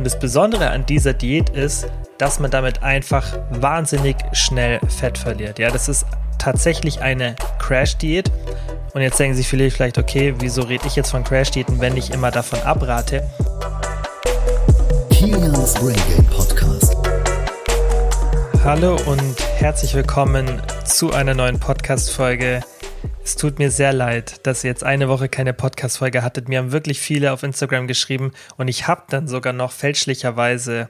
Und das Besondere an dieser Diät ist, dass man damit einfach wahnsinnig schnell Fett verliert. Ja, das ist tatsächlich eine Crash-Diät. Und jetzt denken Sie vielleicht, okay, wieso rede ich jetzt von Crash-Diäten, wenn ich immer davon abrate? Kilians Brain Game Podcast. Hallo und herzlich willkommen zu einer neuen Podcast-Folge es tut mir sehr leid, dass ihr jetzt eine Woche keine Podcast-Folge hattet. Mir haben wirklich viele auf Instagram geschrieben und ich habe dann sogar noch fälschlicherweise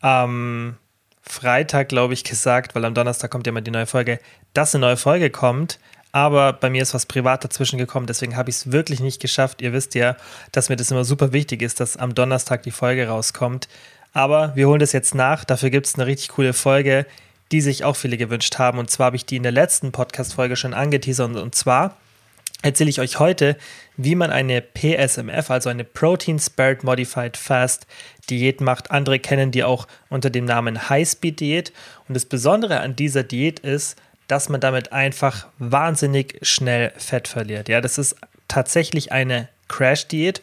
am Freitag, glaube ich, gesagt, weil am Donnerstag kommt ja immer die neue Folge, dass eine neue Folge kommt. Aber bei mir ist was privat dazwischen gekommen, deswegen habe ich es wirklich nicht geschafft. Ihr wisst ja, dass mir das immer super wichtig ist, dass am Donnerstag die Folge rauskommt. Aber wir holen das jetzt nach. Dafür gibt es eine richtig coole Folge die sich auch viele gewünscht haben. Und zwar habe ich die in der letzten Podcast-Folge schon angeteasert. Und zwar erzähle ich euch heute, wie man eine PSMF, also eine Protein Spared Modified Fast Diät macht. Andere kennen die auch unter dem Namen High Speed Diät. Und das Besondere an dieser Diät ist, dass man damit einfach wahnsinnig schnell Fett verliert. Ja, das ist tatsächlich eine Crash-Diät.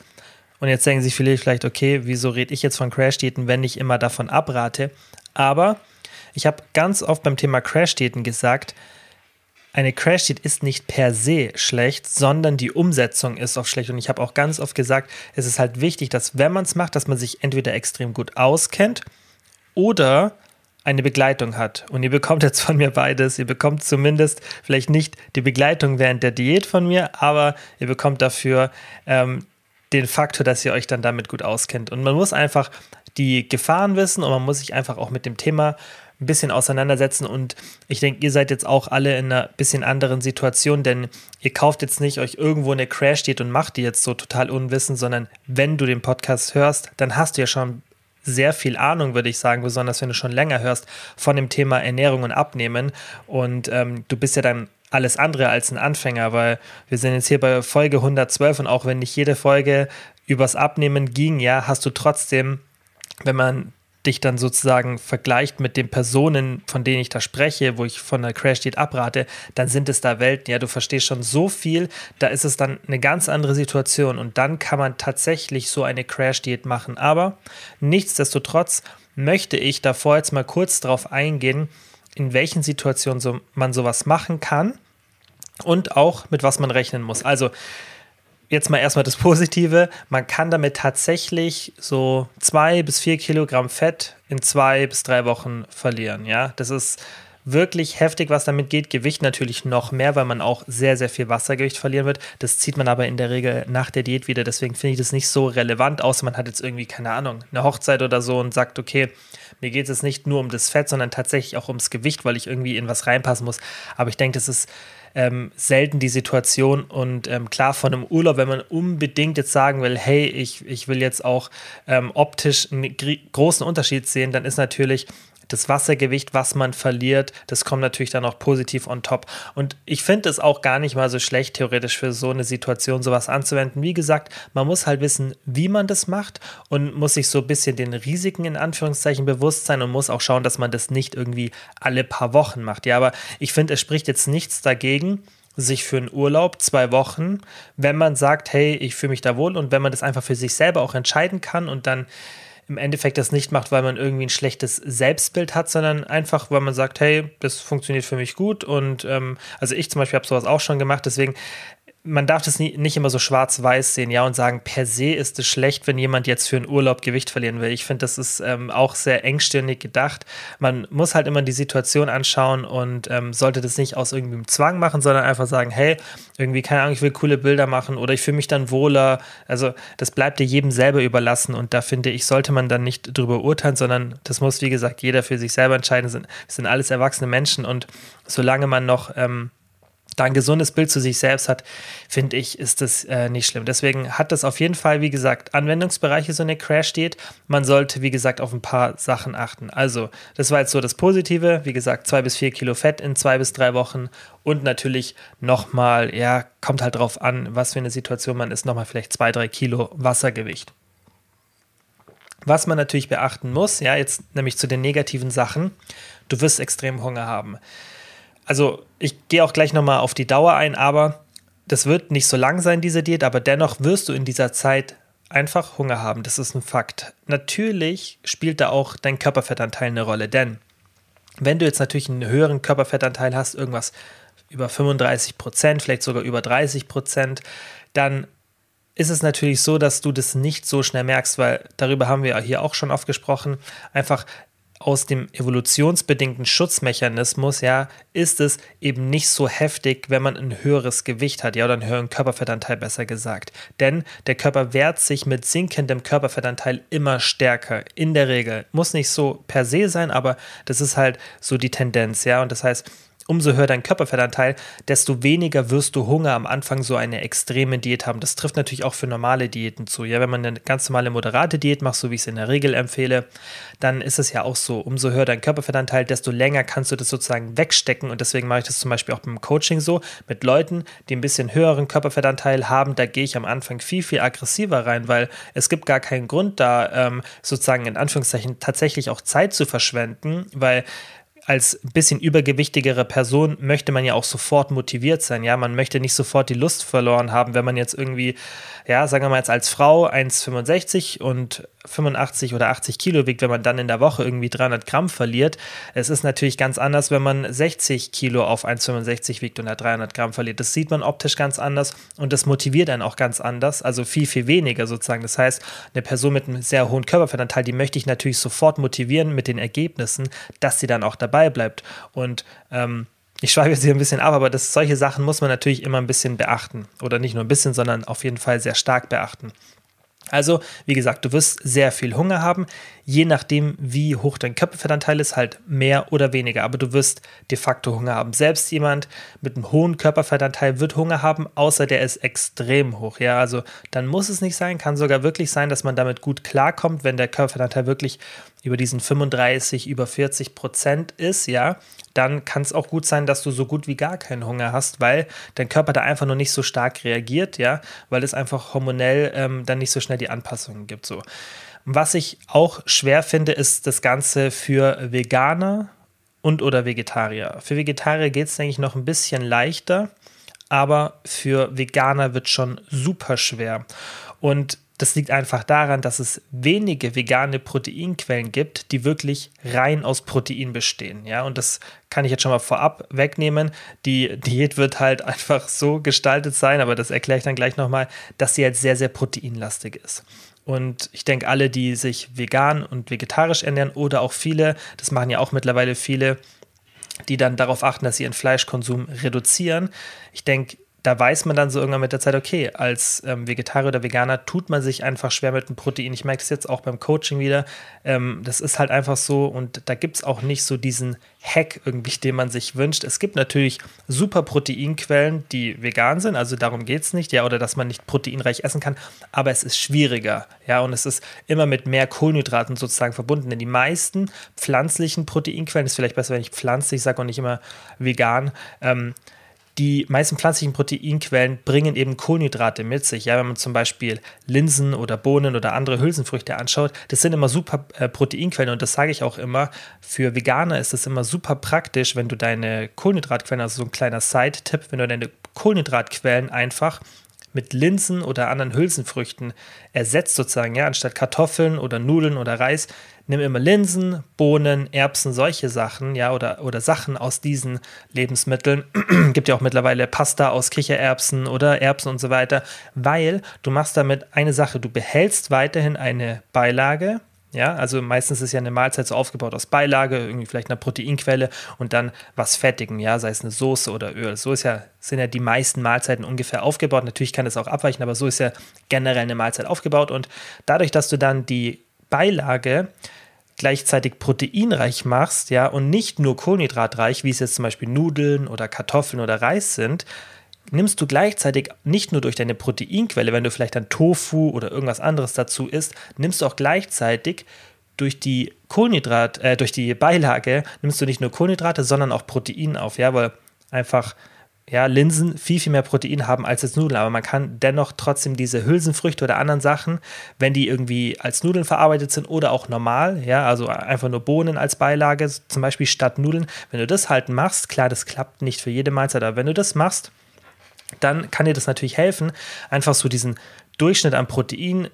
Und jetzt denken sich viele vielleicht, okay, wieso rede ich jetzt von Crash-Diäten, wenn ich immer davon abrate? Aber ich habe ganz oft beim Thema Crash-Diäten gesagt, eine Crash-Diät ist nicht per se schlecht, sondern die Umsetzung ist auch schlecht. Und ich habe auch ganz oft gesagt, es ist halt wichtig, dass wenn man es macht, dass man sich entweder extrem gut auskennt oder eine Begleitung hat. Und ihr bekommt jetzt von mir beides. Ihr bekommt zumindest vielleicht nicht die Begleitung während der Diät von mir, aber ihr bekommt dafür ähm, den Faktor, dass ihr euch dann damit gut auskennt. Und man muss einfach die Gefahren wissen und man muss sich einfach auch mit dem Thema ein bisschen auseinandersetzen. Und ich denke, ihr seid jetzt auch alle in einer bisschen anderen Situation, denn ihr kauft jetzt nicht euch irgendwo eine Crash steht und macht die jetzt so total unwissend, sondern wenn du den Podcast hörst, dann hast du ja schon sehr viel Ahnung, würde ich sagen, besonders wenn du schon länger hörst von dem Thema Ernährung und Abnehmen. Und ähm, du bist ja dann alles andere als ein Anfänger, weil wir sind jetzt hier bei Folge 112 und auch wenn nicht jede Folge übers Abnehmen ging, ja, hast du trotzdem, wenn man dich dann sozusagen vergleicht mit den Personen, von denen ich da spreche, wo ich von der Crash Diät abrate, dann sind es da Welten. Ja, du verstehst schon so viel, da ist es dann eine ganz andere Situation und dann kann man tatsächlich so eine Crash Diät machen. Aber nichtsdestotrotz möchte ich davor jetzt mal kurz darauf eingehen, in welchen Situationen so, man sowas machen kann und auch mit was man rechnen muss. Also jetzt mal erstmal das Positive. Man kann damit tatsächlich so zwei bis vier Kilogramm Fett in zwei bis drei Wochen verlieren. Ja, das ist wirklich heftig, was damit geht. Gewicht natürlich noch mehr, weil man auch sehr, sehr viel Wassergewicht verlieren wird. Das zieht man aber in der Regel nach der Diät wieder. Deswegen finde ich das nicht so relevant, außer man hat jetzt irgendwie, keine Ahnung, eine Hochzeit oder so und sagt, okay, mir geht es nicht nur um das Fett, sondern tatsächlich auch ums Gewicht, weil ich irgendwie in was reinpassen muss. Aber ich denke, das ist ähm, selten die Situation. Und ähm, klar, von einem Urlaub, wenn man unbedingt jetzt sagen will, hey, ich, ich will jetzt auch ähm, optisch einen großen Unterschied sehen, dann ist natürlich das Wassergewicht, was man verliert, das kommt natürlich dann auch positiv on top. Und ich finde es auch gar nicht mal so schlecht, theoretisch für so eine Situation sowas anzuwenden. Wie gesagt, man muss halt wissen, wie man das macht und muss sich so ein bisschen den Risiken in Anführungszeichen bewusst sein und muss auch schauen, dass man das nicht irgendwie alle paar Wochen macht. Ja, aber ich finde, es spricht jetzt nichts dagegen, sich für einen Urlaub zwei Wochen, wenn man sagt, hey, ich fühle mich da wohl und wenn man das einfach für sich selber auch entscheiden kann und dann im Endeffekt das nicht macht, weil man irgendwie ein schlechtes Selbstbild hat, sondern einfach, weil man sagt, hey, das funktioniert für mich gut. Und ähm, also ich zum Beispiel habe sowas auch schon gemacht, deswegen man darf das nie, nicht immer so schwarz-weiß sehen, ja, und sagen, per se ist es schlecht, wenn jemand jetzt für einen Urlaub Gewicht verlieren will. Ich finde, das ist ähm, auch sehr engstirnig gedacht. Man muss halt immer die Situation anschauen und ähm, sollte das nicht aus irgendeinem Zwang machen, sondern einfach sagen, hey, irgendwie, keine Ahnung, ich will coole Bilder machen oder ich fühle mich dann wohler. Also, das bleibt dir jedem selber überlassen und da finde ich, sollte man dann nicht drüber urteilen, sondern das muss, wie gesagt, jeder für sich selber entscheiden. Wir sind alles erwachsene Menschen und solange man noch ähm, da ein gesundes Bild zu sich selbst hat, finde ich, ist das äh, nicht schlimm. Deswegen hat das auf jeden Fall, wie gesagt, Anwendungsbereiche, so eine Crash steht. Man sollte, wie gesagt, auf ein paar Sachen achten. Also, das war jetzt so das Positive. Wie gesagt, zwei bis vier Kilo Fett in zwei bis drei Wochen. Und natürlich nochmal, ja, kommt halt drauf an, was für eine Situation man ist, nochmal vielleicht zwei, drei Kilo Wassergewicht. Was man natürlich beachten muss, ja, jetzt nämlich zu den negativen Sachen. Du wirst extrem Hunger haben also ich gehe auch gleich nochmal auf die Dauer ein, aber das wird nicht so lang sein, diese Diät, aber dennoch wirst du in dieser Zeit einfach Hunger haben, das ist ein Fakt. Natürlich spielt da auch dein Körperfettanteil eine Rolle, denn wenn du jetzt natürlich einen höheren Körperfettanteil hast, irgendwas über 35 Prozent, vielleicht sogar über 30 Prozent, dann ist es natürlich so, dass du das nicht so schnell merkst, weil darüber haben wir ja hier auch schon oft gesprochen. Einfach aus dem evolutionsbedingten Schutzmechanismus, ja, ist es eben nicht so heftig, wenn man ein höheres Gewicht hat, ja, oder einen höheren Körperfettanteil besser gesagt. Denn der Körper wehrt sich mit sinkendem Körperfettanteil immer stärker, in der Regel. Muss nicht so per se sein, aber das ist halt so die Tendenz, ja, und das heißt, umso höher dein Körperfettanteil, desto weniger wirst du Hunger am Anfang so eine extreme Diät haben. Das trifft natürlich auch für normale Diäten zu. Ja, wenn man eine ganz normale moderate Diät macht, so wie ich es in der Regel empfehle, dann ist es ja auch so, umso höher dein Körperfettanteil, desto länger kannst du das sozusagen wegstecken. Und deswegen mache ich das zum Beispiel auch beim Coaching so. Mit Leuten, die ein bisschen höheren Körperfettanteil haben, da gehe ich am Anfang viel, viel aggressiver rein, weil es gibt gar keinen Grund da, ähm, sozusagen in Anführungszeichen tatsächlich auch Zeit zu verschwenden, weil als bisschen übergewichtigere Person möchte man ja auch sofort motiviert sein. Ja, man möchte nicht sofort die Lust verloren haben, wenn man jetzt irgendwie, ja, sagen wir mal jetzt als Frau 1,65 und 85 oder 80 Kilo wiegt, wenn man dann in der Woche irgendwie 300 Gramm verliert. Es ist natürlich ganz anders, wenn man 60 Kilo auf 1,65 wiegt und da 300 Gramm verliert. Das sieht man optisch ganz anders und das motiviert einen auch ganz anders, also viel, viel weniger sozusagen. Das heißt, eine Person mit einem sehr hohen Körperfettanteil, die möchte ich natürlich sofort motivieren mit den Ergebnissen, dass sie dann auch dabei dabei bleibt. Und ähm, ich schreibe jetzt hier ein bisschen ab, aber das, solche Sachen muss man natürlich immer ein bisschen beachten. Oder nicht nur ein bisschen, sondern auf jeden Fall sehr stark beachten. Also, wie gesagt, du wirst sehr viel Hunger haben, je nachdem, wie hoch dein Körperfettanteil ist, halt mehr oder weniger, aber du wirst de facto Hunger haben. Selbst jemand mit einem hohen Körperfettanteil wird Hunger haben, außer der ist extrem hoch. Ja, also dann muss es nicht sein, kann sogar wirklich sein, dass man damit gut klarkommt, wenn der Körperfettanteil wirklich über diesen 35, über 40 Prozent ist, ja, dann kann es auch gut sein, dass du so gut wie gar keinen Hunger hast, weil dein Körper da einfach noch nicht so stark reagiert, ja, weil es einfach hormonell ähm, dann nicht so schnell die Anpassungen gibt. So. Was ich auch schwer finde, ist das Ganze für Veganer und oder Vegetarier. Für Vegetarier geht es, denke ich, noch ein bisschen leichter, aber für Veganer wird schon super schwer. Und das liegt einfach daran, dass es wenige vegane Proteinquellen gibt, die wirklich rein aus Protein bestehen. Ja, und das kann ich jetzt schon mal vorab wegnehmen. Die Diät wird halt einfach so gestaltet sein, aber das erkläre ich dann gleich nochmal, dass sie halt sehr, sehr proteinlastig ist. Und ich denke, alle, die sich vegan und vegetarisch ernähren oder auch viele, das machen ja auch mittlerweile viele, die dann darauf achten, dass sie ihren Fleischkonsum reduzieren. Ich denke, da weiß man dann so irgendwann mit der Zeit, okay, als ähm, Vegetarier oder Veganer tut man sich einfach schwer mit dem Protein. Ich merke das jetzt auch beim Coaching wieder. Ähm, das ist halt einfach so und da gibt es auch nicht so diesen Hack irgendwie, den man sich wünscht. Es gibt natürlich super Proteinquellen, die vegan sind, also darum geht es nicht, ja, oder dass man nicht proteinreich essen kann, aber es ist schwieriger, ja, und es ist immer mit mehr Kohlenhydraten sozusagen verbunden, denn die meisten pflanzlichen Proteinquellen, ist vielleicht besser, wenn ich pflanzlich sage und nicht immer vegan, ähm, die meisten pflanzlichen Proteinquellen bringen eben Kohlenhydrate mit sich. Ja, wenn man zum Beispiel Linsen oder Bohnen oder andere Hülsenfrüchte anschaut, das sind immer super äh, Proteinquellen und das sage ich auch immer. Für Veganer ist es immer super praktisch, wenn du deine Kohlenhydratquellen, also so ein kleiner Side-Tipp, wenn du deine Kohlenhydratquellen einfach mit Linsen oder anderen Hülsenfrüchten ersetzt sozusagen, ja, anstatt Kartoffeln oder Nudeln oder Reis, nimm immer Linsen, Bohnen, Erbsen, solche Sachen, ja, oder, oder Sachen aus diesen Lebensmitteln. Gibt ja auch mittlerweile Pasta aus Kichererbsen oder Erbsen und so weiter, weil du machst damit eine Sache, du behältst weiterhin eine Beilage, ja, also meistens ist ja eine Mahlzeit so aufgebaut aus Beilage, irgendwie vielleicht einer Proteinquelle und dann was Fettigen, ja, sei es eine Soße oder Öl. So ist ja, sind ja die meisten Mahlzeiten ungefähr aufgebaut. Natürlich kann es auch abweichen, aber so ist ja generell eine Mahlzeit aufgebaut. Und dadurch, dass du dann die Beilage gleichzeitig proteinreich machst, ja, und nicht nur kohlenhydratreich, wie es jetzt zum Beispiel Nudeln oder Kartoffeln oder Reis sind, nimmst du gleichzeitig nicht nur durch deine Proteinquelle, wenn du vielleicht dann Tofu oder irgendwas anderes dazu isst, nimmst du auch gleichzeitig durch die Kohlenhydrat, äh, durch die Beilage nimmst du nicht nur Kohlenhydrate, sondern auch Protein auf, ja, weil einfach ja, Linsen viel, viel mehr Protein haben als jetzt Nudeln, aber man kann dennoch trotzdem diese Hülsenfrüchte oder anderen Sachen, wenn die irgendwie als Nudeln verarbeitet sind oder auch normal, ja, also einfach nur Bohnen als Beilage, zum Beispiel statt Nudeln, wenn du das halt machst, klar, das klappt nicht für jede Mahlzeit, aber wenn du das machst, dann kann dir das natürlich helfen, einfach so diesen Durchschnitt an Protein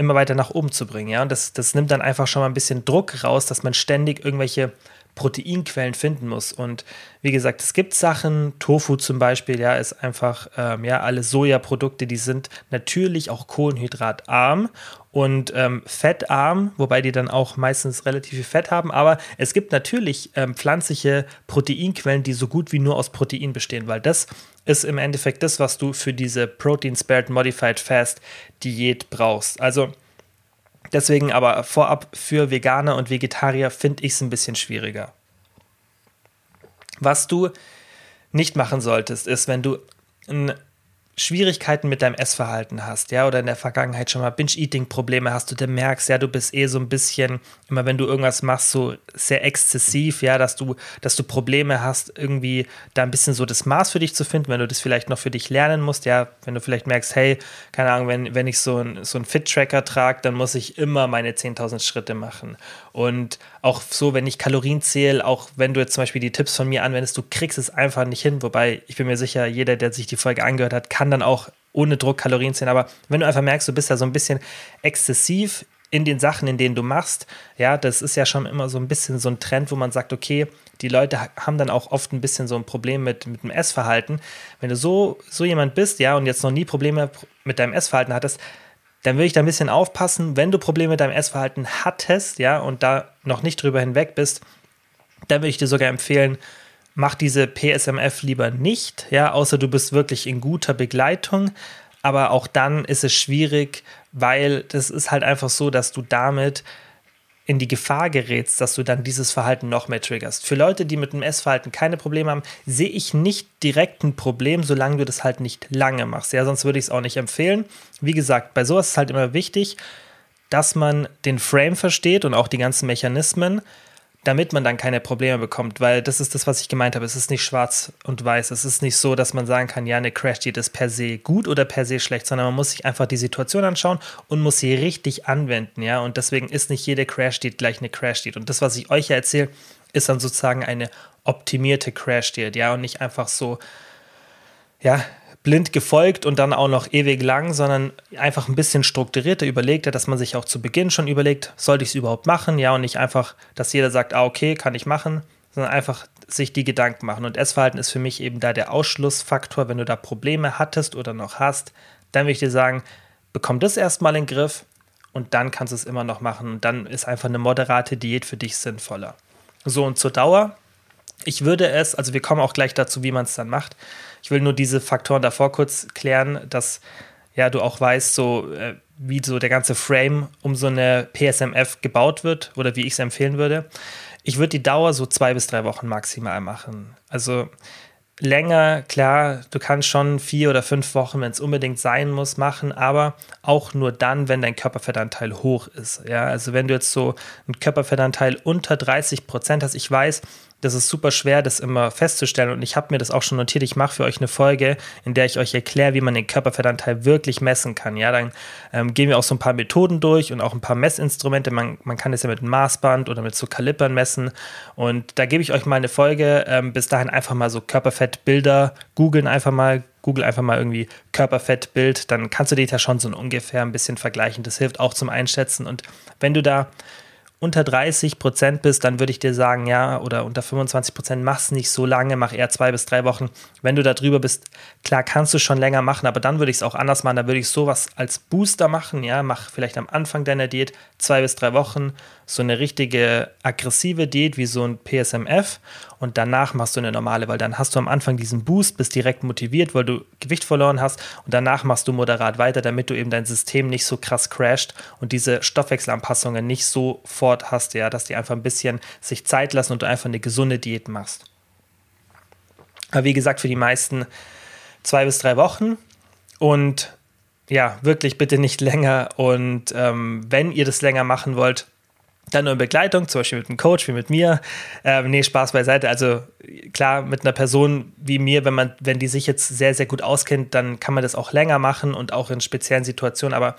immer weiter nach oben zu bringen. Ja? Und das, das nimmt dann einfach schon mal ein bisschen Druck raus, dass man ständig irgendwelche Proteinquellen finden muss. Und wie gesagt, es gibt Sachen, Tofu zum Beispiel, ja, ist einfach, ähm, ja, alle Sojaprodukte, die sind natürlich auch kohlenhydratarm und ähm, fettarm, wobei die dann auch meistens relativ viel Fett haben. Aber es gibt natürlich ähm, pflanzliche Proteinquellen, die so gut wie nur aus Protein bestehen, weil das ist im Endeffekt das, was du für diese Protein Spared Modified Fast Diät brauchst. Also Deswegen aber vorab für Veganer und Vegetarier finde ich es ein bisschen schwieriger. Was du nicht machen solltest, ist, wenn du ein Schwierigkeiten mit deinem Essverhalten hast, ja, oder in der Vergangenheit schon mal Binge-Eating-Probleme hast, du dann merkst, ja, du bist eh so ein bisschen, immer wenn du irgendwas machst, so sehr exzessiv, ja, dass du, dass du Probleme hast, irgendwie da ein bisschen so das Maß für dich zu finden, wenn du das vielleicht noch für dich lernen musst, ja, wenn du vielleicht merkst, hey, keine Ahnung, wenn, wenn ich so ein, so ein Fit-Tracker trage, dann muss ich immer meine 10.000 Schritte machen. Und auch so, wenn ich Kalorien zähle, auch wenn du jetzt zum Beispiel die Tipps von mir anwendest, du kriegst es einfach nicht hin, wobei ich bin mir sicher, jeder, der sich die Folge angehört hat, kann dann auch ohne Druck Kalorien zählen. Aber wenn du einfach merkst, du bist da so ein bisschen exzessiv in den Sachen, in denen du machst, ja, das ist ja schon immer so ein bisschen so ein Trend, wo man sagt, okay, die Leute haben dann auch oft ein bisschen so ein Problem mit, mit dem Essverhalten. Wenn du so, so jemand bist, ja, und jetzt noch nie Probleme mit deinem Essverhalten hattest, dann würde ich da ein bisschen aufpassen, wenn du Probleme mit deinem Essverhalten hattest, ja, und da noch nicht drüber hinweg bist, dann würde ich dir sogar empfehlen, mach diese PSMF lieber nicht, ja, außer du bist wirklich in guter Begleitung. Aber auch dann ist es schwierig, weil das ist halt einfach so, dass du damit in die Gefahr gerätst, dass du dann dieses Verhalten noch mehr triggerst. Für Leute, die mit dem Essverhalten keine Probleme haben, sehe ich nicht direkt ein Problem, solange du das halt nicht lange machst. Ja, sonst würde ich es auch nicht empfehlen. Wie gesagt, bei sowas ist halt immer wichtig, dass man den Frame versteht und auch die ganzen Mechanismen damit man dann keine Probleme bekommt, weil das ist das, was ich gemeint habe. Es ist nicht schwarz und weiß. Es ist nicht so, dass man sagen kann, ja, eine Crash-Diät ist per se gut oder per se schlecht, sondern man muss sich einfach die Situation anschauen und muss sie richtig anwenden, ja. Und deswegen ist nicht jede Crash-Diät gleich eine Crash-Diät. Und das, was ich euch ja erzähle, ist dann sozusagen eine optimierte Crash-Diät, ja, und nicht einfach so, ja, blind gefolgt und dann auch noch ewig lang, sondern einfach ein bisschen strukturierter überlegter, dass man sich auch zu Beginn schon überlegt, sollte ich es überhaupt machen? Ja, und nicht einfach, dass jeder sagt, ah, okay, kann ich machen, sondern einfach sich die Gedanken machen. Und Essverhalten ist für mich eben da der Ausschlussfaktor. Wenn du da Probleme hattest oder noch hast, dann würde ich dir sagen, bekomm das erstmal in den Griff und dann kannst du es immer noch machen. Und dann ist einfach eine moderate Diät für dich sinnvoller. So, und zur Dauer. Ich würde es, also wir kommen auch gleich dazu, wie man es dann macht. Ich will nur diese Faktoren davor kurz klären, dass ja du auch weißt, so äh, wie so der ganze Frame um so eine PSMF gebaut wird oder wie ich es empfehlen würde. Ich würde die Dauer so zwei bis drei Wochen maximal machen. Also länger, klar, du kannst schon vier oder fünf Wochen, wenn es unbedingt sein muss, machen, aber auch nur dann, wenn dein Körperfettanteil hoch ist. Ja, also wenn du jetzt so einen Körperfettanteil unter 30 Prozent hast, ich weiß, das ist super schwer, das immer festzustellen. Und ich habe mir das auch schon notiert. Ich mache für euch eine Folge, in der ich euch erkläre, wie man den Körperfettanteil wirklich messen kann. Ja, dann ähm, gehen wir auch so ein paar Methoden durch und auch ein paar Messinstrumente. Man, man kann das ja mit einem Maßband oder mit so Kalipern messen. Und da gebe ich euch mal eine Folge. Ähm, bis dahin einfach mal so Körperfettbilder googeln, einfach mal. Google einfach mal irgendwie Körperfettbild, dann kannst du dich da schon so ungefähr ein bisschen vergleichen. Das hilft auch zum Einschätzen. Und wenn du da unter 30 Prozent bist, dann würde ich dir sagen, ja, oder unter 25 Prozent, mach's nicht so lange, mach eher zwei bis drei Wochen. Wenn du da drüber bist, klar kannst du schon länger machen, aber dann würde ich es auch anders machen. Da würde ich sowas als Booster machen, ja, mach vielleicht am Anfang deiner Diät zwei bis drei Wochen so eine richtige aggressive Diät wie so ein PSMF und danach machst du eine normale, weil dann hast du am Anfang diesen Boost, bist direkt motiviert, weil du Gewicht verloren hast und danach machst du moderat weiter, damit du eben dein System nicht so krass crasht und diese Stoffwechselanpassungen nicht sofort hast, ja, dass die einfach ein bisschen sich Zeit lassen und du einfach eine gesunde Diät machst. Aber wie gesagt, für die meisten zwei bis drei Wochen und ja, wirklich bitte nicht länger. Und ähm, wenn ihr das länger machen wollt, dann nur in Begleitung, zum Beispiel mit einem Coach wie mit mir. Ähm, nee, Spaß beiseite. Also klar, mit einer Person wie mir, wenn man, wenn die sich jetzt sehr, sehr gut auskennt, dann kann man das auch länger machen und auch in speziellen Situationen. Aber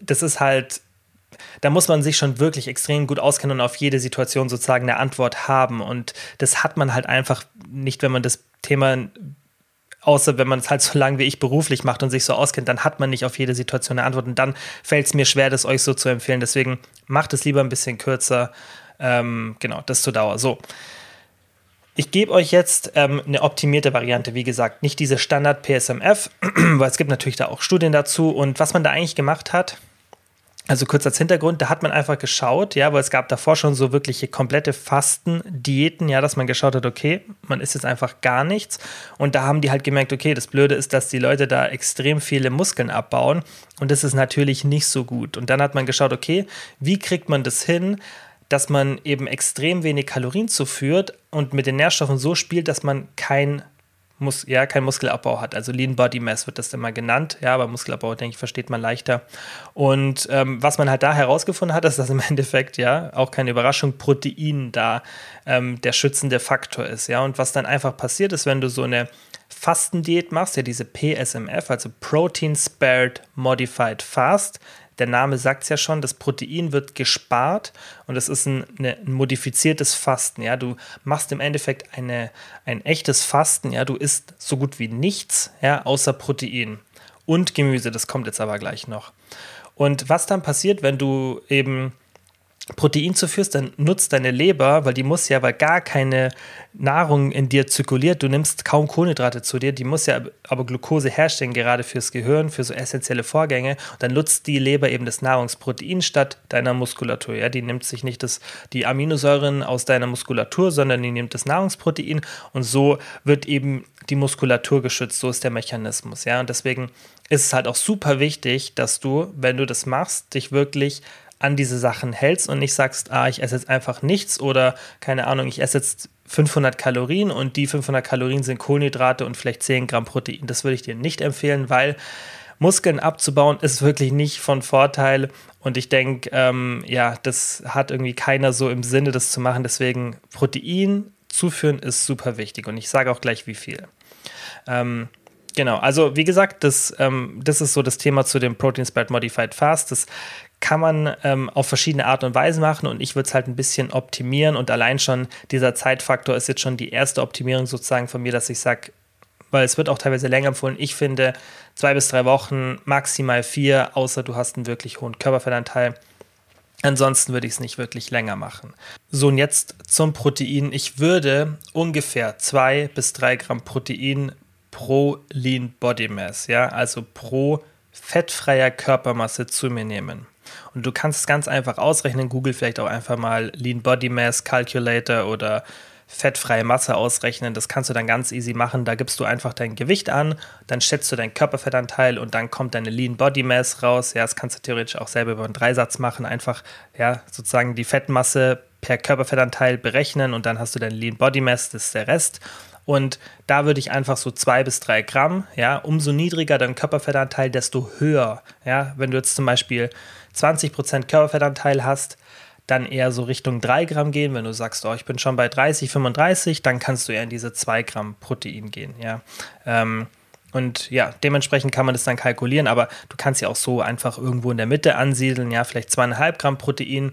das ist halt, da muss man sich schon wirklich extrem gut auskennen und auf jede Situation sozusagen eine Antwort haben. Und das hat man halt einfach nicht, wenn man das Thema außer wenn man es halt so lange wie ich beruflich macht und sich so auskennt, dann hat man nicht auf jede Situation eine Antwort und dann fällt es mir schwer, das euch so zu empfehlen. Deswegen macht es lieber ein bisschen kürzer. Ähm, genau, das zur Dauer. So. Ich gebe euch jetzt ähm, eine optimierte Variante, wie gesagt, nicht diese Standard PSMF, weil es gibt natürlich da auch Studien dazu. Und was man da eigentlich gemacht hat, also kurz als Hintergrund, da hat man einfach geschaut, ja, weil es gab davor schon so wirkliche komplette Fastendiäten, ja, dass man geschaut hat, okay, man isst jetzt einfach gar nichts. Und da haben die halt gemerkt, okay, das Blöde ist, dass die Leute da extrem viele Muskeln abbauen und das ist natürlich nicht so gut. Und dann hat man geschaut, okay, wie kriegt man das hin, dass man eben extrem wenig Kalorien zuführt und mit den Nährstoffen so spielt, dass man kein Mus ja, kein Muskelabbau hat. Also Lean Body Mass wird das immer genannt. Ja, aber Muskelabbau, denke ich, versteht man leichter. Und ähm, was man halt da herausgefunden hat, ist, dass im Endeffekt, ja, auch keine Überraschung, Protein da ähm, der schützende Faktor ist. Ja, und was dann einfach passiert ist, wenn du so eine Fastendiät machst, ja, diese PSMF, also Protein Spared Modified Fast, der Name sagt es ja schon, das Protein wird gespart und es ist ein, eine, ein, modifiziertes Fasten. Ja, du machst im Endeffekt eine, ein echtes Fasten. Ja, du isst so gut wie nichts, ja, außer Protein und Gemüse. Das kommt jetzt aber gleich noch. Und was dann passiert, wenn du eben Protein zuführst, dann nutzt deine Leber, weil die muss ja, weil gar keine Nahrung in dir zirkuliert, du nimmst kaum Kohlenhydrate zu dir, die muss ja aber Glucose herstellen, gerade fürs Gehirn, für so essentielle Vorgänge. Und dann nutzt die Leber eben das Nahrungsprotein statt deiner Muskulatur. Ja, die nimmt sich nicht das, die Aminosäuren aus deiner Muskulatur, sondern die nimmt das Nahrungsprotein und so wird eben die Muskulatur geschützt. So ist der Mechanismus. Ja, und deswegen ist es halt auch super wichtig, dass du, wenn du das machst, dich wirklich an diese Sachen hältst und nicht sagst, ah, ich esse jetzt einfach nichts oder keine Ahnung, ich esse jetzt 500 Kalorien und die 500 Kalorien sind Kohlenhydrate und vielleicht 10 Gramm Protein. Das würde ich dir nicht empfehlen, weil Muskeln abzubauen ist wirklich nicht von Vorteil und ich denke, ähm, ja, das hat irgendwie keiner so im Sinne, das zu machen. Deswegen Protein zuführen ist super wichtig und ich sage auch gleich, wie viel. Ähm, Genau, also wie gesagt, das, ähm, das ist so das Thema zu dem Protein Spread Modified Fast. Das kann man ähm, auf verschiedene Art und Weise machen und ich würde es halt ein bisschen optimieren und allein schon dieser Zeitfaktor ist jetzt schon die erste Optimierung sozusagen von mir, dass ich sage, weil es wird auch teilweise länger empfohlen. Ich finde zwei bis drei Wochen, maximal vier, außer du hast einen wirklich hohen Körperfettanteil. Ansonsten würde ich es nicht wirklich länger machen. So, und jetzt zum Protein. Ich würde ungefähr zwei bis drei Gramm Protein pro Lean Body Mass, ja, also pro fettfreier Körpermasse zu mir nehmen. Und du kannst es ganz einfach ausrechnen. Google vielleicht auch einfach mal Lean Body Mass Calculator oder fettfreie Masse ausrechnen. Das kannst du dann ganz easy machen. Da gibst du einfach dein Gewicht an, dann schätzt du deinen Körperfettanteil und dann kommt deine Lean Body Mass raus. Ja, das kannst du theoretisch auch selber über einen Dreisatz machen. Einfach, ja, sozusagen die Fettmasse per Körperfettanteil berechnen und dann hast du deine Lean Body Mass, das ist der Rest. Und da würde ich einfach so zwei bis drei Gramm, ja, umso niedriger dein Körperfettanteil, desto höher. Ja, wenn du jetzt zum Beispiel 20% Körperfettanteil hast, dann eher so Richtung 3 Gramm gehen. Wenn du sagst, oh, ich bin schon bei 30, 35, dann kannst du eher in diese 2 Gramm Protein gehen. Ja. Ähm, und ja, dementsprechend kann man das dann kalkulieren, aber du kannst ja auch so einfach irgendwo in der Mitte ansiedeln, ja, vielleicht 2,5 Gramm Protein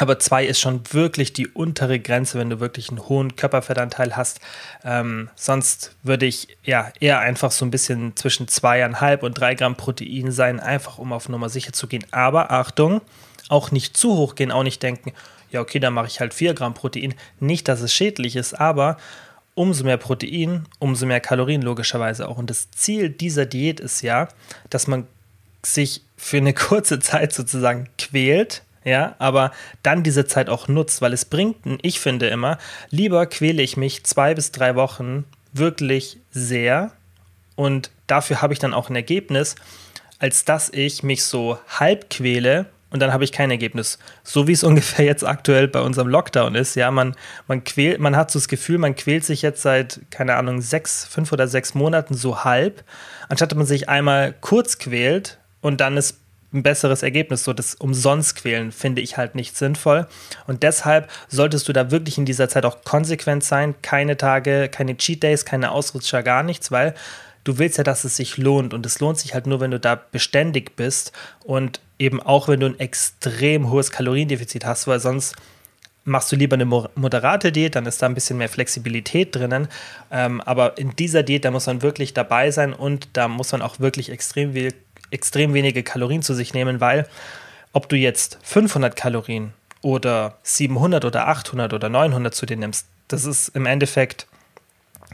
aber zwei ist schon wirklich die untere Grenze, wenn du wirklich einen hohen Körperfettanteil hast. Ähm, sonst würde ich ja eher einfach so ein bisschen zwischen zweieinhalb und drei Gramm Protein sein, einfach um auf Nummer sicher zu gehen. Aber Achtung, auch nicht zu hoch gehen, auch nicht denken, ja, okay, dann mache ich halt vier Gramm Protein. Nicht, dass es schädlich ist, aber umso mehr Protein, umso mehr Kalorien logischerweise auch. Und das Ziel dieser Diät ist ja, dass man sich für eine kurze Zeit sozusagen quält, ja, aber dann diese Zeit auch nutzt, weil es bringt, ich finde immer, lieber quäle ich mich zwei bis drei Wochen wirklich sehr und dafür habe ich dann auch ein Ergebnis, als dass ich mich so halb quäle und dann habe ich kein Ergebnis. So wie es ungefähr jetzt aktuell bei unserem Lockdown ist. Ja, man, man quält, man hat so das Gefühl, man quält sich jetzt seit, keine Ahnung, sechs, fünf oder sechs Monaten so halb, anstatt dass man sich einmal kurz quält und dann ist ein besseres Ergebnis. So das umsonst quälen finde ich halt nicht sinnvoll. Und deshalb solltest du da wirklich in dieser Zeit auch konsequent sein. Keine Tage, keine Cheat Days, keine Ausrutscher, gar nichts, weil du willst ja, dass es sich lohnt. Und es lohnt sich halt nur, wenn du da beständig bist und eben auch, wenn du ein extrem hohes Kaloriendefizit hast, weil sonst machst du lieber eine moderate Diät, dann ist da ein bisschen mehr Flexibilität drinnen. Ähm, aber in dieser Diät, da muss man wirklich dabei sein und da muss man auch wirklich extrem, we extrem wenige Kalorien zu sich nehmen, weil ob du jetzt 500 Kalorien oder 700 oder 800 oder 900 zu dir nimmst, das ist im Endeffekt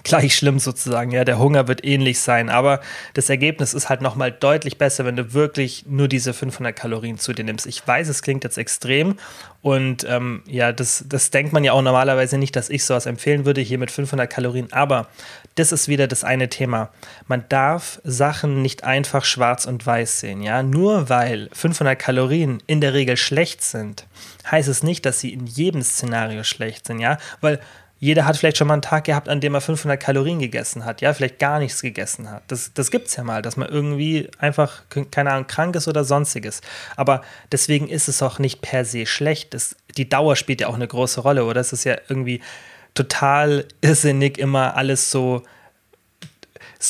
gleich schlimm sozusagen. Ja, der Hunger wird ähnlich sein, aber das Ergebnis ist halt nochmal deutlich besser, wenn du wirklich nur diese 500 Kalorien zu dir nimmst. Ich weiß, es klingt jetzt extrem und ähm, ja, das, das denkt man ja auch normalerweise nicht, dass ich sowas empfehlen würde, hier mit 500 Kalorien, aber das ist wieder das eine Thema. Man darf Sachen nicht einfach schwarz und weiß sehen, ja. Nur weil 500 Kalorien in der Regel schlecht sind, heißt es nicht, dass sie in jedem Szenario schlecht sind, ja, weil jeder hat vielleicht schon mal einen Tag gehabt, an dem er 500 Kalorien gegessen hat, ja, vielleicht gar nichts gegessen hat. Das, das gibt es ja mal, dass man irgendwie einfach, keine Ahnung, krank ist oder sonstiges. Aber deswegen ist es auch nicht per se schlecht. Das, die Dauer spielt ja auch eine große Rolle, oder? Es ist ja irgendwie total irrsinnig, immer alles so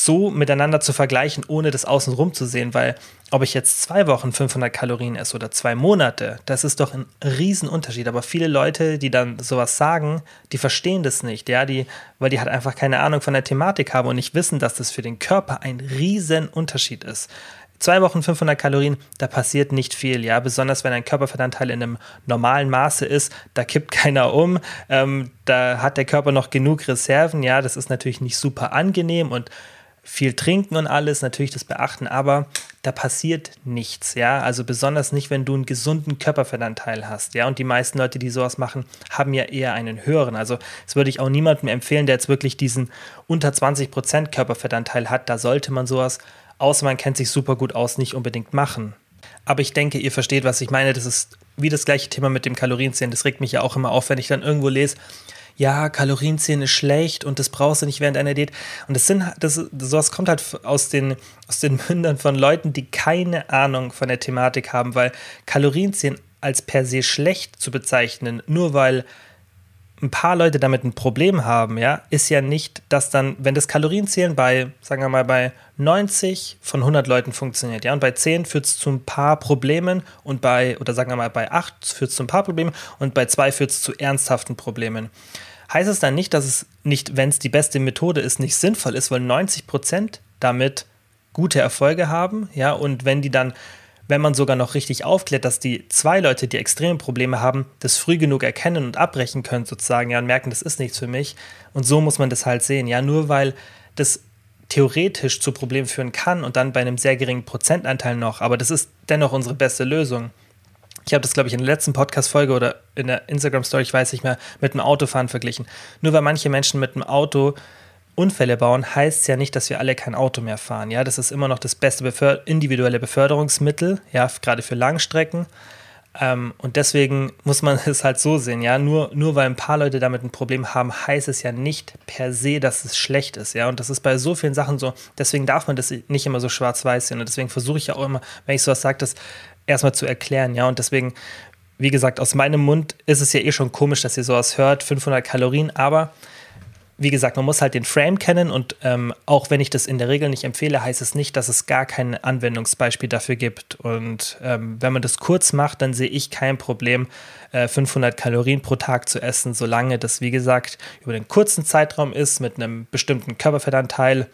so miteinander zu vergleichen, ohne das außenrum zu sehen, weil ob ich jetzt zwei Wochen 500 Kalorien esse oder zwei Monate, das ist doch ein Riesenunterschied. Aber viele Leute, die dann sowas sagen, die verstehen das nicht, ja, die, weil die halt einfach keine Ahnung von der Thematik haben und nicht wissen, dass das für den Körper ein Riesenunterschied ist. Zwei Wochen 500 Kalorien, da passiert nicht viel, ja. Besonders wenn ein Körperfettanteil in einem normalen Maße ist, da kippt keiner um, ähm, da hat der Körper noch genug Reserven, ja. Das ist natürlich nicht super angenehm und viel trinken und alles, natürlich das beachten, aber da passiert nichts, ja. Also besonders nicht, wenn du einen gesunden Körperfettanteil hast, ja. Und die meisten Leute, die sowas machen, haben ja eher einen höheren. Also das würde ich auch niemandem empfehlen, der jetzt wirklich diesen unter 20% Körperfettanteil hat. Da sollte man sowas, außer man kennt sich super gut aus, nicht unbedingt machen. Aber ich denke, ihr versteht, was ich meine. Das ist wie das gleiche Thema mit dem Kalorienzählen. Das regt mich ja auch immer auf, wenn ich dann irgendwo lese, ja, Kalorienzählen ist schlecht und das brauchst du nicht während einer Diät. Und das sind, das, sowas kommt halt aus den, aus den Mündern von Leuten, die keine Ahnung von der Thematik haben, weil Kalorienzählen als per se schlecht zu bezeichnen, nur weil ein paar Leute damit ein Problem haben, ja, ist ja nicht, dass dann, wenn das Kalorienzählen bei, sagen wir mal, bei 90 von 100 Leuten funktioniert, ja, und bei 10 führt es zu ein paar Problemen und bei, oder sagen wir mal, bei 8 führt es zu ein paar Problemen und bei 2 führt es zu ernsthaften Problemen. Heißt es dann nicht, dass es nicht, wenn es die beste Methode ist, nicht sinnvoll ist, weil 90 Prozent damit gute Erfolge haben, ja, und wenn die dann wenn man sogar noch richtig aufklärt, dass die zwei Leute, die extreme Probleme haben, das früh genug erkennen und abbrechen können, sozusagen, ja, und merken, das ist nichts für mich. Und so muss man das halt sehen, ja, nur weil das theoretisch zu Problemen führen kann und dann bei einem sehr geringen Prozentanteil noch, aber das ist dennoch unsere beste Lösung. Ich habe das, glaube ich, in der letzten Podcast-Folge oder in der Instagram-Story, ich weiß nicht mehr, mit dem Autofahren verglichen. Nur weil manche Menschen mit dem Auto Unfälle bauen, heißt ja nicht, dass wir alle kein Auto mehr fahren. Ja, das ist immer noch das beste Beför individuelle Beförderungsmittel, ja, gerade für Langstrecken. Ähm, und deswegen muss man es halt so sehen, ja, nur, nur weil ein paar Leute damit ein Problem haben, heißt es ja nicht per se, dass es schlecht ist, ja. Und das ist bei so vielen Sachen so, deswegen darf man das nicht immer so schwarz-weiß sehen. Und deswegen versuche ich ja auch immer, wenn ich sowas sage, das erstmal zu erklären, ja. Und deswegen, wie gesagt, aus meinem Mund ist es ja eh schon komisch, dass ihr sowas hört, 500 Kalorien, aber wie gesagt, man muss halt den Frame kennen und ähm, auch wenn ich das in der Regel nicht empfehle, heißt es nicht, dass es gar kein Anwendungsbeispiel dafür gibt. Und ähm, wenn man das kurz macht, dann sehe ich kein Problem, äh, 500 Kalorien pro Tag zu essen, solange das, wie gesagt, über den kurzen Zeitraum ist, mit einem bestimmten Körperfettanteil.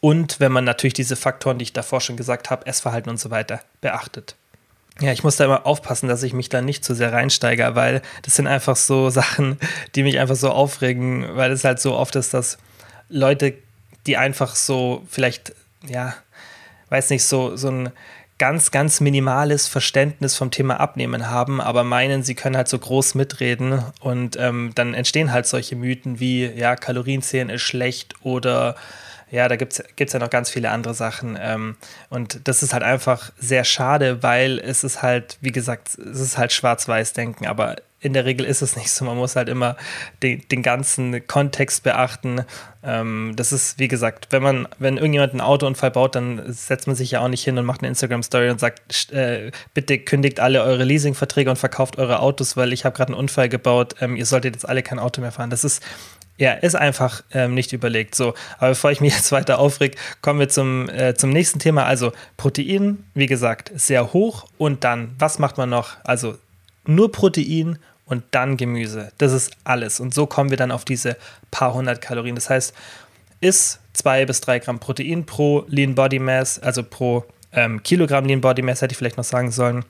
Und wenn man natürlich diese Faktoren, die ich davor schon gesagt habe, Essverhalten und so weiter, beachtet. Ja, ich muss da immer aufpassen, dass ich mich da nicht zu sehr reinsteige, weil das sind einfach so Sachen, die mich einfach so aufregen, weil es halt so oft ist, dass Leute, die einfach so vielleicht, ja, weiß nicht, so, so ein ganz, ganz minimales Verständnis vom Thema Abnehmen haben, aber meinen, sie können halt so groß mitreden und ähm, dann entstehen halt solche Mythen wie, ja, Kalorienzählen ist schlecht oder ja, da gibt es ja noch ganz viele andere Sachen. Ähm, und das ist halt einfach sehr schade, weil es ist halt, wie gesagt, es ist halt Schwarz-Weiß-Denken, aber in der Regel ist es nicht so. Man muss halt immer den, den ganzen Kontext beachten. Ähm, das ist, wie gesagt, wenn man, wenn irgendjemand einen Autounfall baut, dann setzt man sich ja auch nicht hin und macht eine Instagram-Story und sagt, äh, bitte kündigt alle eure Leasingverträge und verkauft eure Autos, weil ich habe gerade einen Unfall gebaut. Ähm, ihr solltet jetzt alle kein Auto mehr fahren. Das ist ja, ist einfach ähm, nicht überlegt. So, aber bevor ich mich jetzt weiter aufreg, kommen wir zum, äh, zum nächsten Thema. Also Protein, wie gesagt, sehr hoch. Und dann, was macht man noch? Also nur Protein und dann Gemüse. Das ist alles. Und so kommen wir dann auf diese paar hundert Kalorien. Das heißt, ist zwei bis drei Gramm Protein pro Lean Body Mass, also pro ähm, Kilogramm Lean Body Mass, hätte ich vielleicht noch sagen sollen.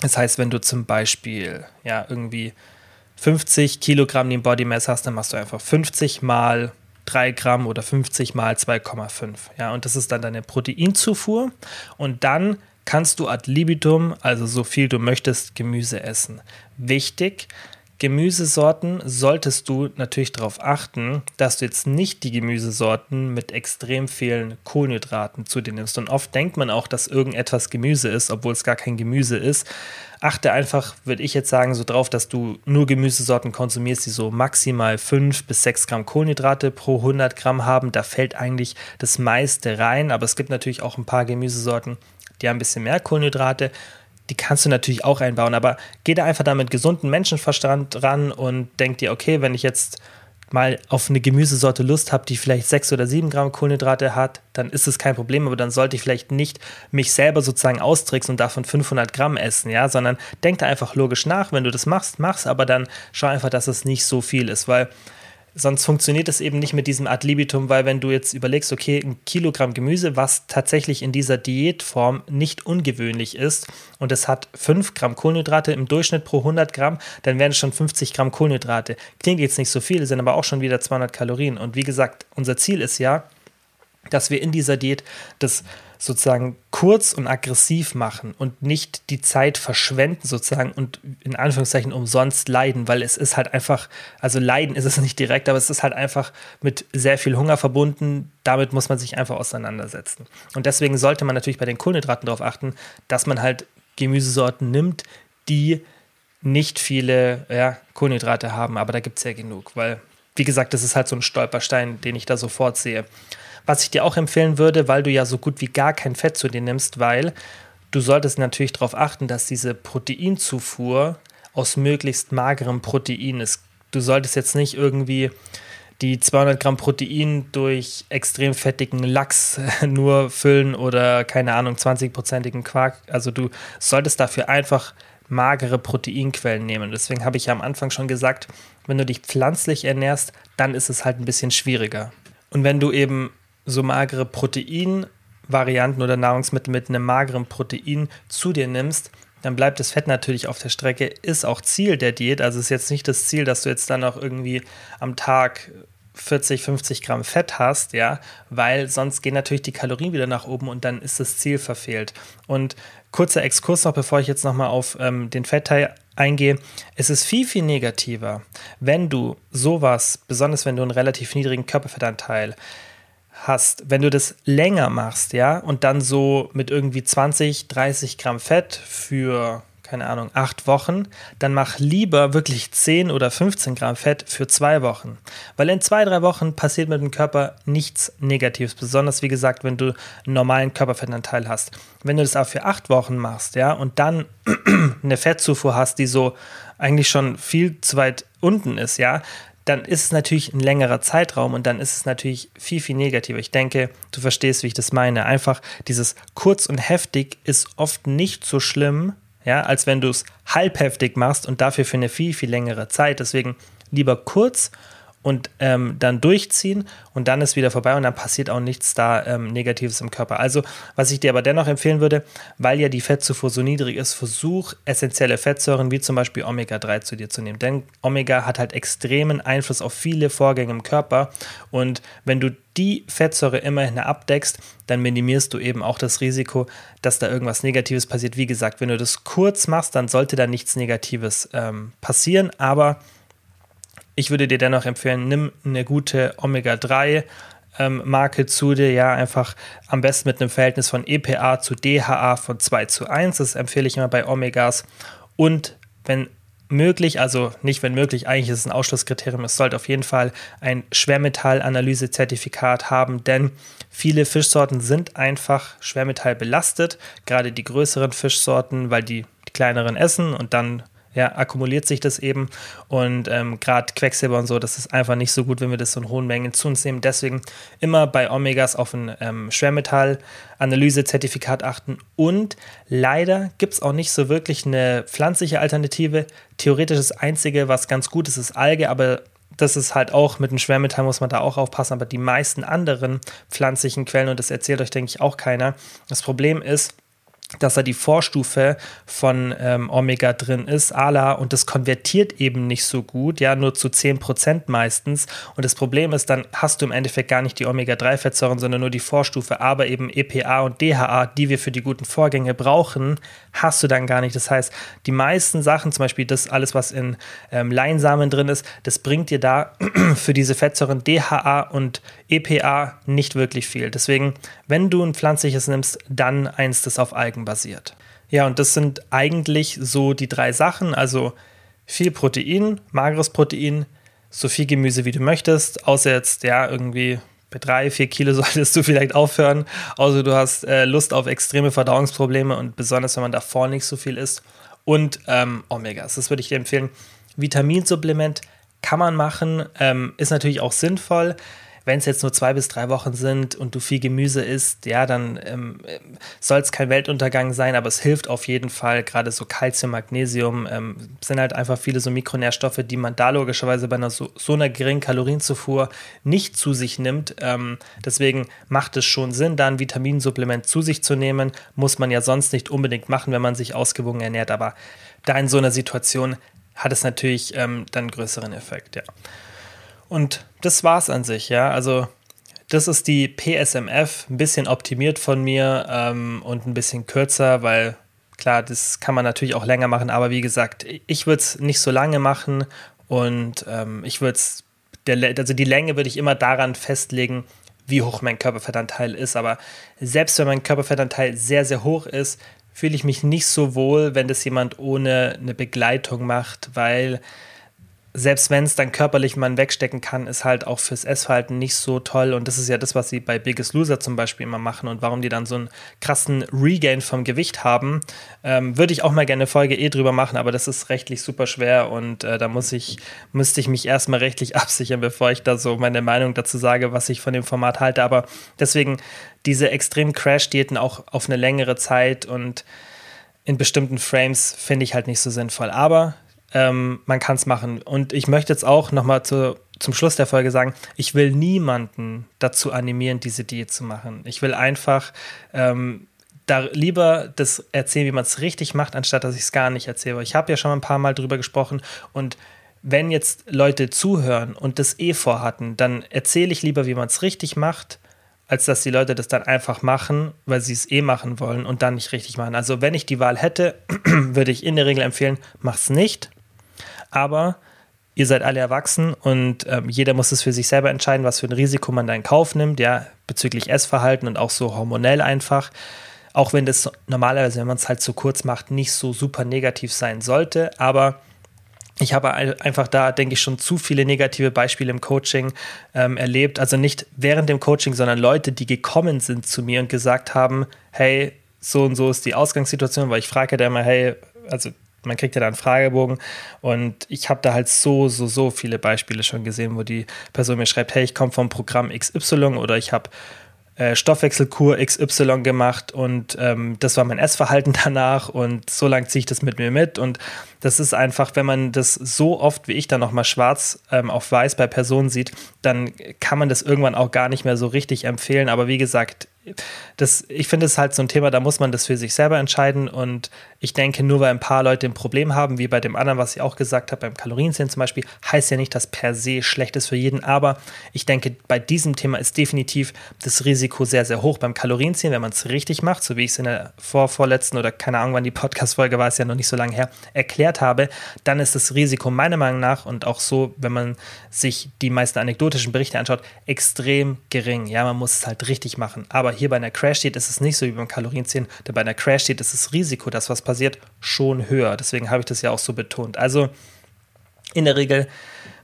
Das heißt, wenn du zum Beispiel ja irgendwie 50 Kilogramm Lean Body Mass hast, dann machst du einfach 50 mal 3 Gramm oder 50 mal 2,5. Ja, und das ist dann deine Proteinzufuhr. Und dann kannst du ad libitum, also so viel du möchtest, Gemüse essen. Wichtig, Gemüsesorten solltest du natürlich darauf achten, dass du jetzt nicht die Gemüsesorten mit extrem vielen Kohlenhydraten zu dir nimmst. Und oft denkt man auch, dass irgendetwas Gemüse ist, obwohl es gar kein Gemüse ist. Achte einfach, würde ich jetzt sagen, so drauf, dass du nur Gemüsesorten konsumierst, die so maximal 5 bis 6 Gramm Kohlenhydrate pro 100 Gramm haben. Da fällt eigentlich das meiste rein, aber es gibt natürlich auch ein paar Gemüsesorten, die haben ein bisschen mehr Kohlenhydrate die kannst du natürlich auch einbauen, aber geh da einfach da mit gesundem Menschenverstand ran und denk dir, okay, wenn ich jetzt mal auf eine Gemüsesorte Lust habe, die vielleicht sechs oder sieben Gramm Kohlenhydrate hat, dann ist es kein Problem, aber dann sollte ich vielleicht nicht mich selber sozusagen austricksen und davon 500 Gramm essen, ja, sondern denk da einfach logisch nach, wenn du das machst, mach's, aber dann schau einfach, dass es nicht so viel ist, weil Sonst funktioniert es eben nicht mit diesem Ad libitum, weil wenn du jetzt überlegst, okay, ein Kilogramm Gemüse, was tatsächlich in dieser Diätform nicht ungewöhnlich ist und es hat 5 Gramm Kohlenhydrate im Durchschnitt pro 100 Gramm, dann wären es schon 50 Gramm Kohlenhydrate. Klingt jetzt nicht so viel, sind aber auch schon wieder 200 Kalorien. Und wie gesagt, unser Ziel ist ja, dass wir in dieser Diät das sozusagen kurz und aggressiv machen und nicht die Zeit verschwenden sozusagen und in Anführungszeichen umsonst leiden, weil es ist halt einfach, also leiden ist es nicht direkt, aber es ist halt einfach mit sehr viel Hunger verbunden. Damit muss man sich einfach auseinandersetzen. Und deswegen sollte man natürlich bei den Kohlenhydraten darauf achten, dass man halt Gemüsesorten nimmt, die nicht viele ja, Kohlenhydrate haben, aber da gibt es ja genug, weil, wie gesagt, das ist halt so ein Stolperstein, den ich da sofort sehe. Was ich dir auch empfehlen würde, weil du ja so gut wie gar kein Fett zu dir nimmst, weil du solltest natürlich darauf achten, dass diese Proteinzufuhr aus möglichst magerem Protein ist. Du solltest jetzt nicht irgendwie die 200 Gramm Protein durch extrem fettigen Lachs nur füllen oder keine Ahnung, 20-prozentigen Quark. Also du solltest dafür einfach magere Proteinquellen nehmen. Deswegen habe ich ja am Anfang schon gesagt, wenn du dich pflanzlich ernährst, dann ist es halt ein bisschen schwieriger. Und wenn du eben so magere Proteinvarianten oder Nahrungsmittel mit einem mageren Protein zu dir nimmst, dann bleibt das Fett natürlich auf der Strecke, ist auch Ziel der Diät. Also ist jetzt nicht das Ziel, dass du jetzt dann auch irgendwie am Tag 40, 50 Gramm Fett hast, ja, weil sonst gehen natürlich die Kalorien wieder nach oben und dann ist das Ziel verfehlt. Und kurzer Exkurs noch, bevor ich jetzt nochmal auf ähm, den Fettteil eingehe. Es ist viel, viel negativer, wenn du sowas, besonders wenn du einen relativ niedrigen Körperfettanteil hast, wenn du das länger machst, ja, und dann so mit irgendwie 20, 30 Gramm Fett für, keine Ahnung, acht Wochen, dann mach lieber wirklich 10 oder 15 Gramm Fett für zwei Wochen. Weil in zwei, drei Wochen passiert mit dem Körper nichts Negatives, besonders wie gesagt, wenn du einen normalen Körperfettanteil hast. Wenn du das auch für acht Wochen machst, ja, und dann eine Fettzufuhr hast, die so eigentlich schon viel zu weit unten ist, ja, dann ist es natürlich ein längerer Zeitraum und dann ist es natürlich viel, viel negativer. Ich denke, du verstehst, wie ich das meine. Einfach dieses kurz und heftig ist oft nicht so schlimm, ja, als wenn du es halbheftig machst und dafür für eine viel, viel längere Zeit. Deswegen lieber kurz und ähm, dann durchziehen und dann ist wieder vorbei und dann passiert auch nichts da ähm, Negatives im Körper. Also, was ich dir aber dennoch empfehlen würde, weil ja die Fettzufuhr so niedrig ist, versuch essentielle Fettsäuren wie zum Beispiel Omega-3 zu dir zu nehmen. Denn Omega hat halt extremen Einfluss auf viele Vorgänge im Körper und wenn du die Fettsäure immerhin abdeckst, dann minimierst du eben auch das Risiko, dass da irgendwas Negatives passiert. Wie gesagt, wenn du das kurz machst, dann sollte da nichts Negatives ähm, passieren, aber ich würde dir dennoch empfehlen, nimm eine gute Omega-3 ähm, Marke zu dir, ja, einfach am besten mit einem Verhältnis von EPA zu DHA von 2 zu 1. Das empfehle ich immer bei Omegas. Und wenn möglich, also nicht wenn möglich, eigentlich ist es ein Ausschlusskriterium, es sollte auf jeden Fall ein Schwermetallanalyse-Zertifikat haben, denn viele Fischsorten sind einfach Schwermetall belastet, gerade die größeren Fischsorten, weil die, die kleineren essen und dann ja, akkumuliert sich das eben. Und ähm, gerade Quecksilber und so, das ist einfach nicht so gut, wenn wir das in hohen Mengen zu uns nehmen. Deswegen immer bei Omegas auf ein ähm, Schwermetall-Analyse-Zertifikat achten. Und leider gibt es auch nicht so wirklich eine pflanzliche Alternative. Theoretisch das Einzige, was ganz gut ist, ist Alge, aber das ist halt auch mit dem Schwermetall muss man da auch aufpassen, aber die meisten anderen pflanzlichen Quellen, und das erzählt euch, denke ich, auch keiner, das Problem ist, dass da die Vorstufe von ähm, Omega drin ist, ALA, und das konvertiert eben nicht so gut, ja, nur zu 10% meistens. Und das Problem ist, dann hast du im Endeffekt gar nicht die Omega-3-Fettsäuren, sondern nur die Vorstufe, aber eben EPA und DHA, die wir für die guten Vorgänge brauchen, hast du dann gar nicht. Das heißt, die meisten Sachen, zum Beispiel das alles, was in ähm, Leinsamen drin ist, das bringt dir da für diese Fettsäuren DHA und EPA nicht wirklich viel. Deswegen, wenn du ein pflanzliches nimmst, dann eins, das auf Algen basiert. Ja, und das sind eigentlich so die drei Sachen. Also viel Protein, mageres Protein, so viel Gemüse wie du möchtest, außer jetzt, ja, irgendwie bei drei, vier Kilo solltest du vielleicht aufhören, außer du hast äh, Lust auf extreme Verdauungsprobleme und besonders, wenn man davor nicht so viel isst. Und ähm, Omegas, das würde ich dir empfehlen. Vitaminsupplement kann man machen, ähm, ist natürlich auch sinnvoll. Wenn es jetzt nur zwei bis drei Wochen sind und du viel Gemüse isst, ja, dann ähm, soll es kein Weltuntergang sein, aber es hilft auf jeden Fall. Gerade so Kalzium, Magnesium ähm, sind halt einfach viele so Mikronährstoffe, die man da logischerweise bei einer so, so einer geringen Kalorienzufuhr nicht zu sich nimmt. Ähm, deswegen macht es schon Sinn, da ein Vitaminsupplement zu sich zu nehmen. Muss man ja sonst nicht unbedingt machen, wenn man sich ausgewogen ernährt. Aber da in so einer Situation hat es natürlich ähm, dann größeren Effekt, ja. Und das war's an sich, ja. Also das ist die PSMF, ein bisschen optimiert von mir ähm, und ein bisschen kürzer, weil klar, das kann man natürlich auch länger machen, aber wie gesagt, ich würde es nicht so lange machen und ähm, ich würde es, also die Länge würde ich immer daran festlegen, wie hoch mein Körperfettanteil ist. Aber selbst wenn mein Körperfettanteil sehr, sehr hoch ist, fühle ich mich nicht so wohl, wenn das jemand ohne eine Begleitung macht, weil selbst wenn es dann körperlich man wegstecken kann, ist halt auch fürs Essverhalten nicht so toll. Und das ist ja das, was sie bei Biggest Loser zum Beispiel immer machen und warum die dann so einen krassen Regain vom Gewicht haben. Ähm, Würde ich auch mal gerne eine Folge eh drüber machen, aber das ist rechtlich super schwer und äh, da muss ich, müsste ich mich erstmal rechtlich absichern, bevor ich da so meine Meinung dazu sage, was ich von dem Format halte. Aber deswegen diese extremen Crash-Diäten auch auf eine längere Zeit und in bestimmten Frames finde ich halt nicht so sinnvoll. Aber ähm, man kann es machen. Und ich möchte jetzt auch nochmal zu, zum Schluss der Folge sagen, ich will niemanden dazu animieren, diese Diät zu machen. Ich will einfach ähm, da lieber das erzählen, wie man es richtig macht, anstatt dass ich es gar nicht erzähle. Ich habe ja schon ein paar Mal drüber gesprochen und wenn jetzt Leute zuhören und das eh vorhatten, dann erzähle ich lieber, wie man es richtig macht, als dass die Leute das dann einfach machen, weil sie es eh machen wollen und dann nicht richtig machen. Also wenn ich die Wahl hätte, würde ich in der Regel empfehlen, mach es nicht, aber ihr seid alle erwachsen und ähm, jeder muss es für sich selber entscheiden, was für ein Risiko man da in Kauf nimmt, ja, bezüglich Essverhalten und auch so hormonell einfach. Auch wenn das normalerweise, wenn man es halt zu kurz macht, nicht so super negativ sein sollte, aber ich habe einfach da, denke ich, schon zu viele negative Beispiele im Coaching ähm, erlebt. Also nicht während dem Coaching, sondern Leute, die gekommen sind zu mir und gesagt haben, hey, so und so ist die Ausgangssituation, weil ich frage da immer, hey, also man kriegt ja da einen Fragebogen und ich habe da halt so, so, so viele Beispiele schon gesehen, wo die Person mir schreibt, hey, ich komme vom Programm XY oder ich habe äh, Stoffwechselkur XY gemacht und ähm, das war mein Essverhalten danach und so lange ziehe ich das mit mir mit und das ist einfach, wenn man das so oft wie ich dann nochmal schwarz ähm, auf weiß bei Personen sieht, dann kann man das irgendwann auch gar nicht mehr so richtig empfehlen, aber wie gesagt, das, ich finde es halt so ein Thema, da muss man das für sich selber entscheiden. Und ich denke, nur weil ein paar Leute ein Problem haben, wie bei dem anderen, was ich auch gesagt habe, beim Kalorienzählen zum Beispiel, heißt ja nicht, dass per se schlecht ist für jeden. Aber ich denke, bei diesem Thema ist definitiv das Risiko sehr, sehr hoch. Beim Kalorienzählen, wenn man es richtig macht, so wie ich es in der vorvorletzten oder keine Ahnung, wann die Podcast-Folge war, ist ja noch nicht so lange her, erklärt habe, dann ist das Risiko meiner Meinung nach und auch so, wenn man sich die meisten anekdotischen Berichte anschaut, extrem gering. Ja, man muss es halt richtig machen. Aber hier bei einer Crash-Diät ist es nicht so wie beim Kalorienzählen, denn bei einer Crash-Diät ist das Risiko, dass was passiert, schon höher. Deswegen habe ich das ja auch so betont. Also in der Regel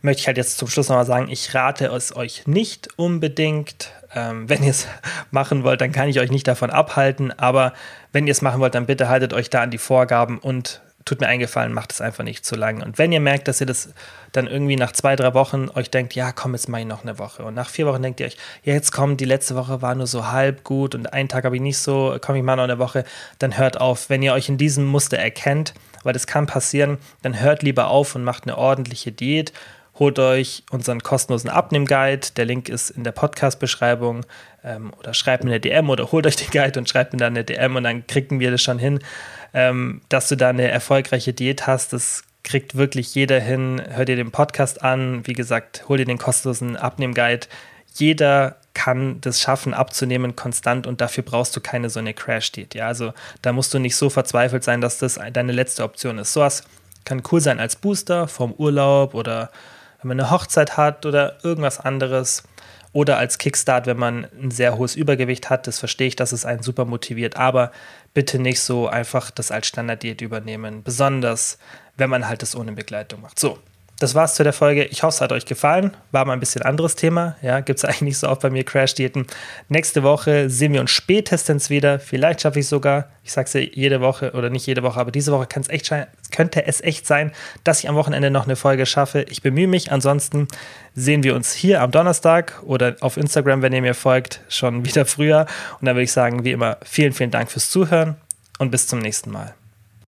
möchte ich halt jetzt zum Schluss nochmal sagen, ich rate es euch nicht unbedingt. Ähm, wenn ihr es machen wollt, dann kann ich euch nicht davon abhalten. Aber wenn ihr es machen wollt, dann bitte haltet euch da an die Vorgaben und tut mir eingefallen, macht es einfach nicht zu lang. Und wenn ihr merkt, dass ihr das dann irgendwie nach zwei, drei Wochen euch denkt, ja, komm, jetzt mache ich noch eine Woche. Und nach vier Wochen denkt ihr euch, ja, jetzt komm, die letzte Woche war nur so halb gut und einen Tag habe ich nicht so, komm, ich mal noch eine Woche, dann hört auf. Wenn ihr euch in diesem Muster erkennt, weil das kann passieren, dann hört lieber auf und macht eine ordentliche Diät holt euch unseren kostenlosen Abnehm-Guide. Der Link ist in der Podcast-Beschreibung. Ähm, oder schreibt mir eine DM oder holt euch den Guide und schreibt mir dann eine DM und dann kriegen wir das schon hin, ähm, dass du da eine erfolgreiche Diät hast. Das kriegt wirklich jeder hin. Hört dir den Podcast an. Wie gesagt, hol dir den kostenlosen Abnehm-Guide. Jeder kann das schaffen, abzunehmen konstant und dafür brauchst du keine so eine Crash-Diät. Ja, also da musst du nicht so verzweifelt sein, dass das deine letzte Option ist. Sowas kann cool sein als Booster vom Urlaub oder wenn man eine Hochzeit hat oder irgendwas anderes. Oder als Kickstart, wenn man ein sehr hohes Übergewicht hat. Das verstehe ich, dass es einen super motiviert. Aber bitte nicht so einfach das als Standarddiät übernehmen. Besonders, wenn man halt das ohne Begleitung macht. So, das war's zu der Folge. Ich hoffe, es hat euch gefallen. War mal ein bisschen anderes Thema. Ja, gibt es eigentlich nicht so oft bei mir Crash-Diäten. Nächste Woche sehen wir uns spätestens wieder. Vielleicht schaffe ich sogar, ich sag's ja jede Woche oder nicht jede Woche, aber diese Woche kann es echt könnte es echt sein, dass ich am Wochenende noch eine Folge schaffe. Ich bemühe mich. Ansonsten sehen wir uns hier am Donnerstag oder auf Instagram, wenn ihr mir folgt, schon wieder früher. Und dann würde ich sagen, wie immer, vielen, vielen Dank fürs Zuhören und bis zum nächsten Mal.